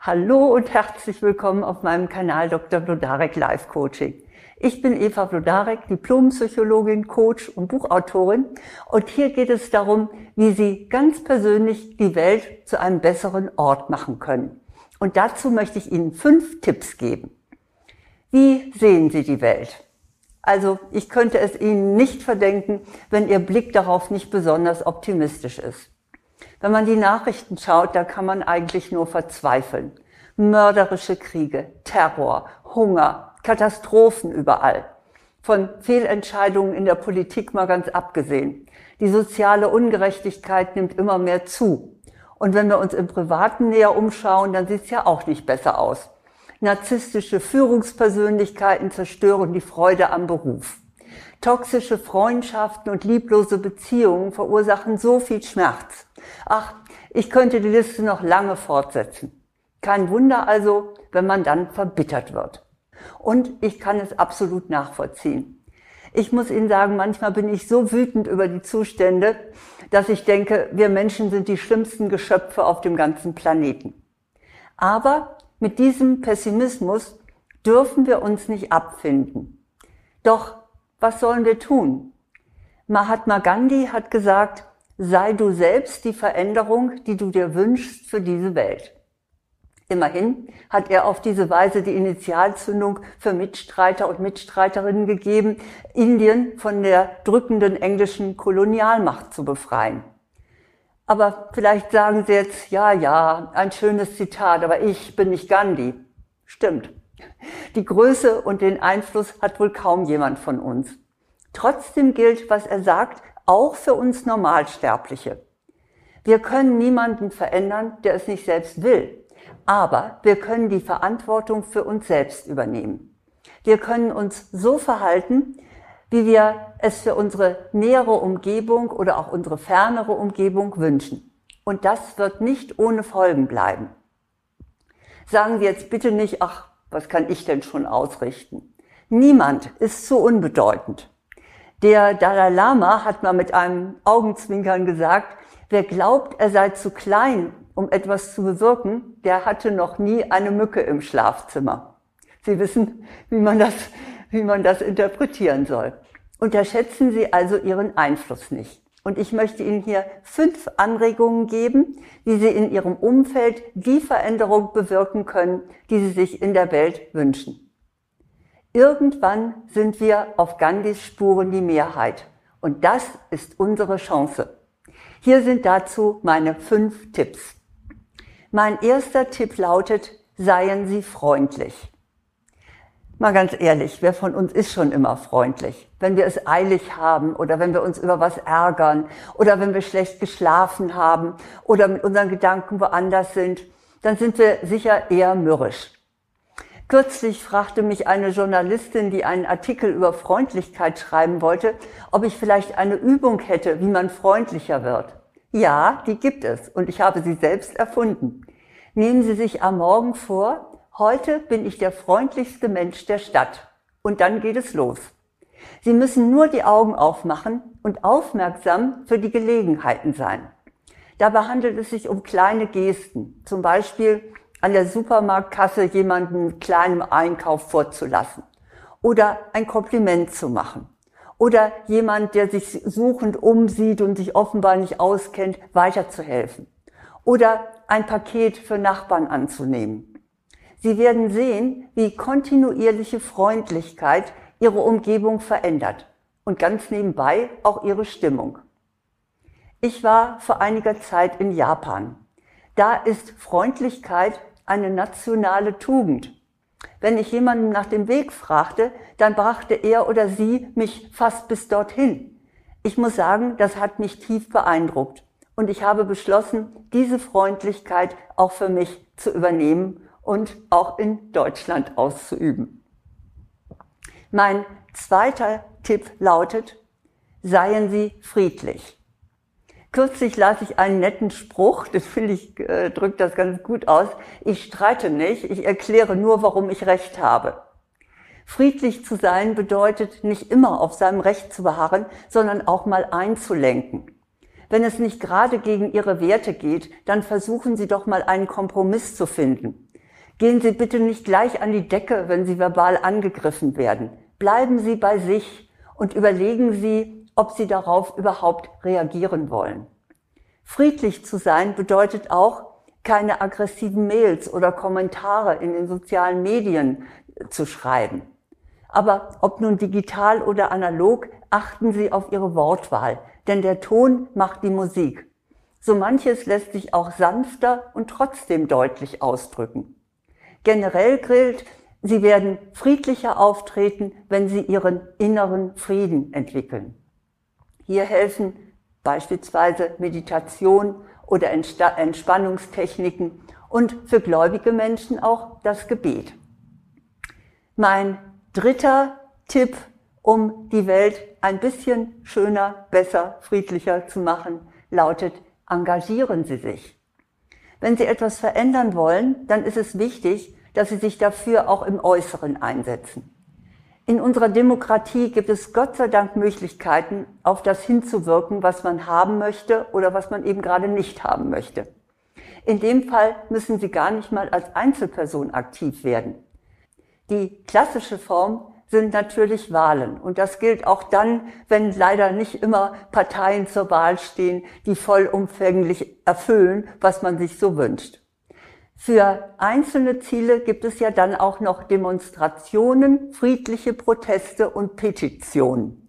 Hallo und herzlich willkommen auf meinem Kanal Dr. Blodarek Life Coaching. Ich bin Eva Blodarek, Diplompsychologin, Coach und Buchautorin und hier geht es darum, wie Sie ganz persönlich die Welt zu einem besseren Ort machen können. Und dazu möchte ich Ihnen fünf Tipps geben. Wie sehen Sie die Welt? Also ich könnte es Ihnen nicht verdenken, wenn Ihr Blick darauf nicht besonders optimistisch ist. Wenn man die Nachrichten schaut, da kann man eigentlich nur verzweifeln. Mörderische Kriege, Terror, Hunger, Katastrophen überall. Von Fehlentscheidungen in der Politik mal ganz abgesehen. Die soziale Ungerechtigkeit nimmt immer mehr zu. Und wenn wir uns im Privaten näher umschauen, dann sieht es ja auch nicht besser aus. Narzisstische Führungspersönlichkeiten zerstören die Freude am Beruf. Toxische Freundschaften und lieblose Beziehungen verursachen so viel Schmerz. Ach, ich könnte die Liste noch lange fortsetzen. Kein Wunder also, wenn man dann verbittert wird. Und ich kann es absolut nachvollziehen. Ich muss Ihnen sagen, manchmal bin ich so wütend über die Zustände, dass ich denke, wir Menschen sind die schlimmsten Geschöpfe auf dem ganzen Planeten. Aber mit diesem Pessimismus dürfen wir uns nicht abfinden. Doch was sollen wir tun? Mahatma Gandhi hat gesagt, sei du selbst die Veränderung, die du dir wünschst für diese Welt. Immerhin hat er auf diese Weise die Initialzündung für Mitstreiter und Mitstreiterinnen gegeben, Indien von der drückenden englischen Kolonialmacht zu befreien. Aber vielleicht sagen Sie jetzt, ja, ja, ein schönes Zitat, aber ich bin nicht Gandhi. Stimmt. Die Größe und den Einfluss hat wohl kaum jemand von uns. Trotzdem gilt, was er sagt, auch für uns Normalsterbliche. Wir können niemanden verändern, der es nicht selbst will. Aber wir können die Verantwortung für uns selbst übernehmen. Wir können uns so verhalten, wie wir es für unsere nähere Umgebung oder auch unsere fernere Umgebung wünschen. Und das wird nicht ohne Folgen bleiben. Sagen Sie jetzt bitte nicht, ach, was kann ich denn schon ausrichten? Niemand ist so unbedeutend. Der Dalai Lama hat mal mit einem Augenzwinkern gesagt, wer glaubt, er sei zu klein, um etwas zu bewirken, der hatte noch nie eine Mücke im Schlafzimmer. Sie wissen, wie man das wie man das interpretieren soll. Unterschätzen Sie also Ihren Einfluss nicht. Und ich möchte Ihnen hier fünf Anregungen geben, wie Sie in Ihrem Umfeld die Veränderung bewirken können, die Sie sich in der Welt wünschen. Irgendwann sind wir auf Gandhis Spuren die Mehrheit. Und das ist unsere Chance. Hier sind dazu meine fünf Tipps. Mein erster Tipp lautet, seien Sie freundlich. Mal ganz ehrlich, wer von uns ist schon immer freundlich? Wenn wir es eilig haben oder wenn wir uns über was ärgern oder wenn wir schlecht geschlafen haben oder mit unseren Gedanken woanders sind, dann sind wir sicher eher mürrisch. Kürzlich fragte mich eine Journalistin, die einen Artikel über Freundlichkeit schreiben wollte, ob ich vielleicht eine Übung hätte, wie man freundlicher wird. Ja, die gibt es und ich habe sie selbst erfunden. Nehmen Sie sich am Morgen vor, heute bin ich der freundlichste Mensch der Stadt. Und dann geht es los. Sie müssen nur die Augen aufmachen und aufmerksam für die Gelegenheiten sein. Dabei handelt es sich um kleine Gesten, zum Beispiel an der Supermarktkasse jemanden kleinem Einkauf vorzulassen oder ein Kompliment zu machen oder jemand, der sich suchend umsieht und sich offenbar nicht auskennt, weiterzuhelfen oder ein Paket für Nachbarn anzunehmen. Sie werden sehen, wie kontinuierliche Freundlichkeit Ihre Umgebung verändert und ganz nebenbei auch Ihre Stimmung. Ich war vor einiger Zeit in Japan. Da ist Freundlichkeit eine nationale Tugend. Wenn ich jemanden nach dem Weg fragte, dann brachte er oder sie mich fast bis dorthin. Ich muss sagen, das hat mich tief beeindruckt. Und ich habe beschlossen, diese Freundlichkeit auch für mich zu übernehmen und auch in Deutschland auszuüben. Mein zweiter Tipp lautet, seien Sie friedlich. Kürzlich las ich einen netten Spruch, das finde ich, äh, drückt das ganz gut aus. Ich streite nicht, ich erkläre nur, warum ich Recht habe. Friedlich zu sein bedeutet nicht immer auf seinem Recht zu beharren, sondern auch mal einzulenken. Wenn es nicht gerade gegen Ihre Werte geht, dann versuchen Sie doch mal einen Kompromiss zu finden. Gehen Sie bitte nicht gleich an die Decke, wenn Sie verbal angegriffen werden. Bleiben Sie bei sich und überlegen Sie, ob Sie darauf überhaupt reagieren wollen. Friedlich zu sein bedeutet auch, keine aggressiven Mails oder Kommentare in den sozialen Medien zu schreiben. Aber ob nun digital oder analog, achten Sie auf Ihre Wortwahl, denn der Ton macht die Musik. So manches lässt sich auch sanfter und trotzdem deutlich ausdrücken. Generell gilt, Sie werden friedlicher auftreten, wenn Sie Ihren inneren Frieden entwickeln. Hier helfen beispielsweise Meditation oder Entspannungstechniken und für gläubige Menschen auch das Gebet. Mein dritter Tipp, um die Welt ein bisschen schöner, besser, friedlicher zu machen, lautet, engagieren Sie sich. Wenn Sie etwas verändern wollen, dann ist es wichtig, dass Sie sich dafür auch im Äußeren einsetzen. In unserer Demokratie gibt es Gott sei Dank Möglichkeiten, auf das hinzuwirken, was man haben möchte oder was man eben gerade nicht haben möchte. In dem Fall müssen Sie gar nicht mal als Einzelperson aktiv werden. Die klassische Form sind natürlich Wahlen. Und das gilt auch dann, wenn leider nicht immer Parteien zur Wahl stehen, die vollumfänglich erfüllen, was man sich so wünscht. Für einzelne Ziele gibt es ja dann auch noch Demonstrationen, friedliche Proteste und Petitionen.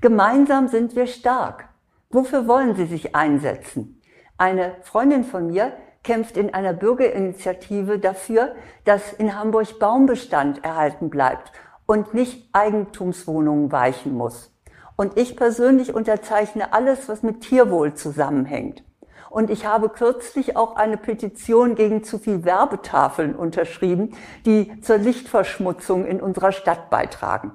Gemeinsam sind wir stark. Wofür wollen Sie sich einsetzen? Eine Freundin von mir kämpft in einer Bürgerinitiative dafür, dass in Hamburg Baumbestand erhalten bleibt und nicht Eigentumswohnungen weichen muss. Und ich persönlich unterzeichne alles, was mit Tierwohl zusammenhängt. Und ich habe kürzlich auch eine Petition gegen zu viel Werbetafeln unterschrieben, die zur Lichtverschmutzung in unserer Stadt beitragen.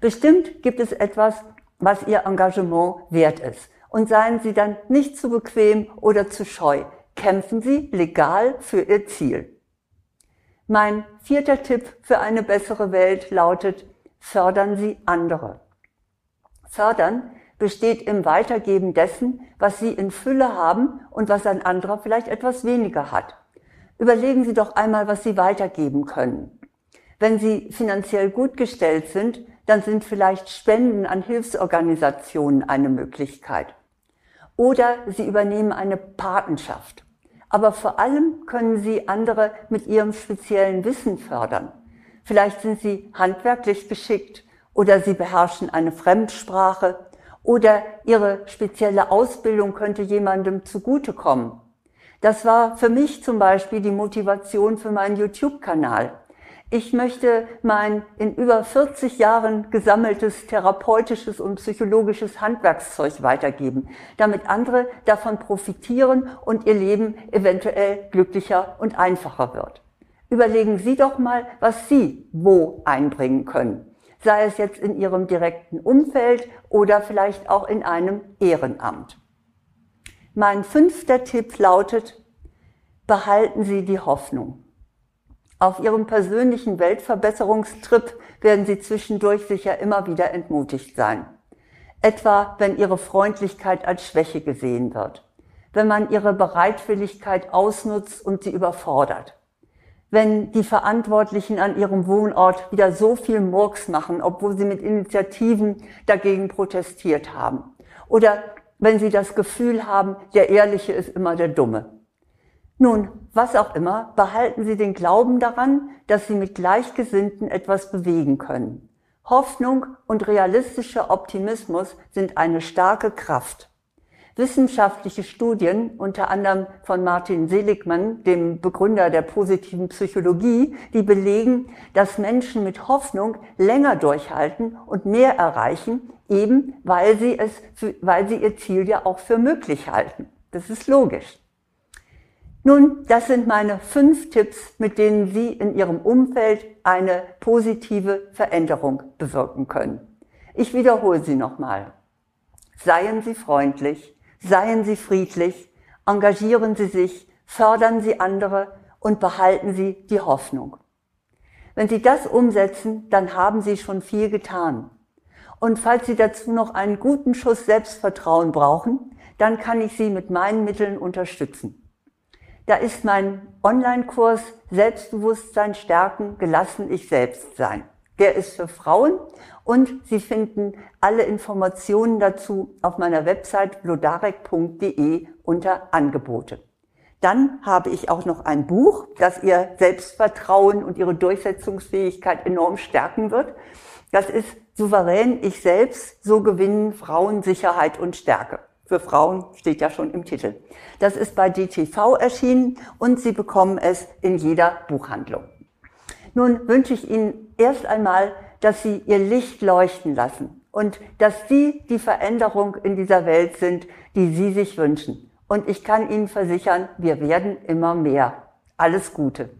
Bestimmt gibt es etwas, was Ihr Engagement wert ist. Und seien Sie dann nicht zu bequem oder zu scheu kämpfen Sie legal für Ihr Ziel. Mein vierter Tipp für eine bessere Welt lautet, fördern Sie andere. Fördern besteht im Weitergeben dessen, was Sie in Fülle haben und was ein anderer vielleicht etwas weniger hat. Überlegen Sie doch einmal, was Sie weitergeben können. Wenn Sie finanziell gut gestellt sind, dann sind vielleicht Spenden an Hilfsorganisationen eine Möglichkeit. Oder Sie übernehmen eine Patenschaft aber vor allem können Sie andere mit Ihrem speziellen Wissen fördern. Vielleicht sind Sie handwerklich geschickt oder Sie beherrschen eine Fremdsprache oder Ihre spezielle Ausbildung könnte jemandem zugutekommen. Das war für mich zum Beispiel die Motivation für meinen YouTube-Kanal. Ich möchte mein in über 40 Jahren gesammeltes therapeutisches und psychologisches Handwerkszeug weitergeben, damit andere davon profitieren und ihr Leben eventuell glücklicher und einfacher wird. Überlegen Sie doch mal, was Sie wo einbringen können, sei es jetzt in Ihrem direkten Umfeld oder vielleicht auch in einem Ehrenamt. Mein fünfter Tipp lautet, behalten Sie die Hoffnung. Auf ihrem persönlichen Weltverbesserungstrip werden sie zwischendurch sicher immer wieder entmutigt sein. Etwa, wenn ihre Freundlichkeit als Schwäche gesehen wird. Wenn man ihre Bereitwilligkeit ausnutzt und sie überfordert. Wenn die Verantwortlichen an ihrem Wohnort wieder so viel Murks machen, obwohl sie mit Initiativen dagegen protestiert haben. Oder wenn sie das Gefühl haben, der Ehrliche ist immer der Dumme. Nun, was auch immer, behalten Sie den Glauben daran, dass Sie mit Gleichgesinnten etwas bewegen können. Hoffnung und realistischer Optimismus sind eine starke Kraft. Wissenschaftliche Studien, unter anderem von Martin Seligmann, dem Begründer der positiven Psychologie, die belegen, dass Menschen mit Hoffnung länger durchhalten und mehr erreichen, eben weil sie es, weil sie ihr Ziel ja auch für möglich halten. Das ist logisch. Nun, das sind meine fünf Tipps, mit denen Sie in Ihrem Umfeld eine positive Veränderung bewirken können. Ich wiederhole sie nochmal. Seien Sie freundlich, seien Sie friedlich, engagieren Sie sich, fördern Sie andere und behalten Sie die Hoffnung. Wenn Sie das umsetzen, dann haben Sie schon viel getan. Und falls Sie dazu noch einen guten Schuss Selbstvertrauen brauchen, dann kann ich Sie mit meinen Mitteln unterstützen. Da ist mein Online-Kurs Selbstbewusstsein stärken, gelassen ich selbst sein. Der ist für Frauen und Sie finden alle Informationen dazu auf meiner Website blodarek.de unter Angebote. Dann habe ich auch noch ein Buch, das Ihr Selbstvertrauen und Ihre Durchsetzungsfähigkeit enorm stärken wird. Das ist Souverän ich selbst, so gewinnen Frauen Sicherheit und Stärke. Für Frauen steht ja schon im Titel. Das ist bei DTV erschienen und Sie bekommen es in jeder Buchhandlung. Nun wünsche ich Ihnen erst einmal, dass Sie Ihr Licht leuchten lassen und dass Sie die Veränderung in dieser Welt sind, die Sie sich wünschen. Und ich kann Ihnen versichern, wir werden immer mehr. Alles Gute.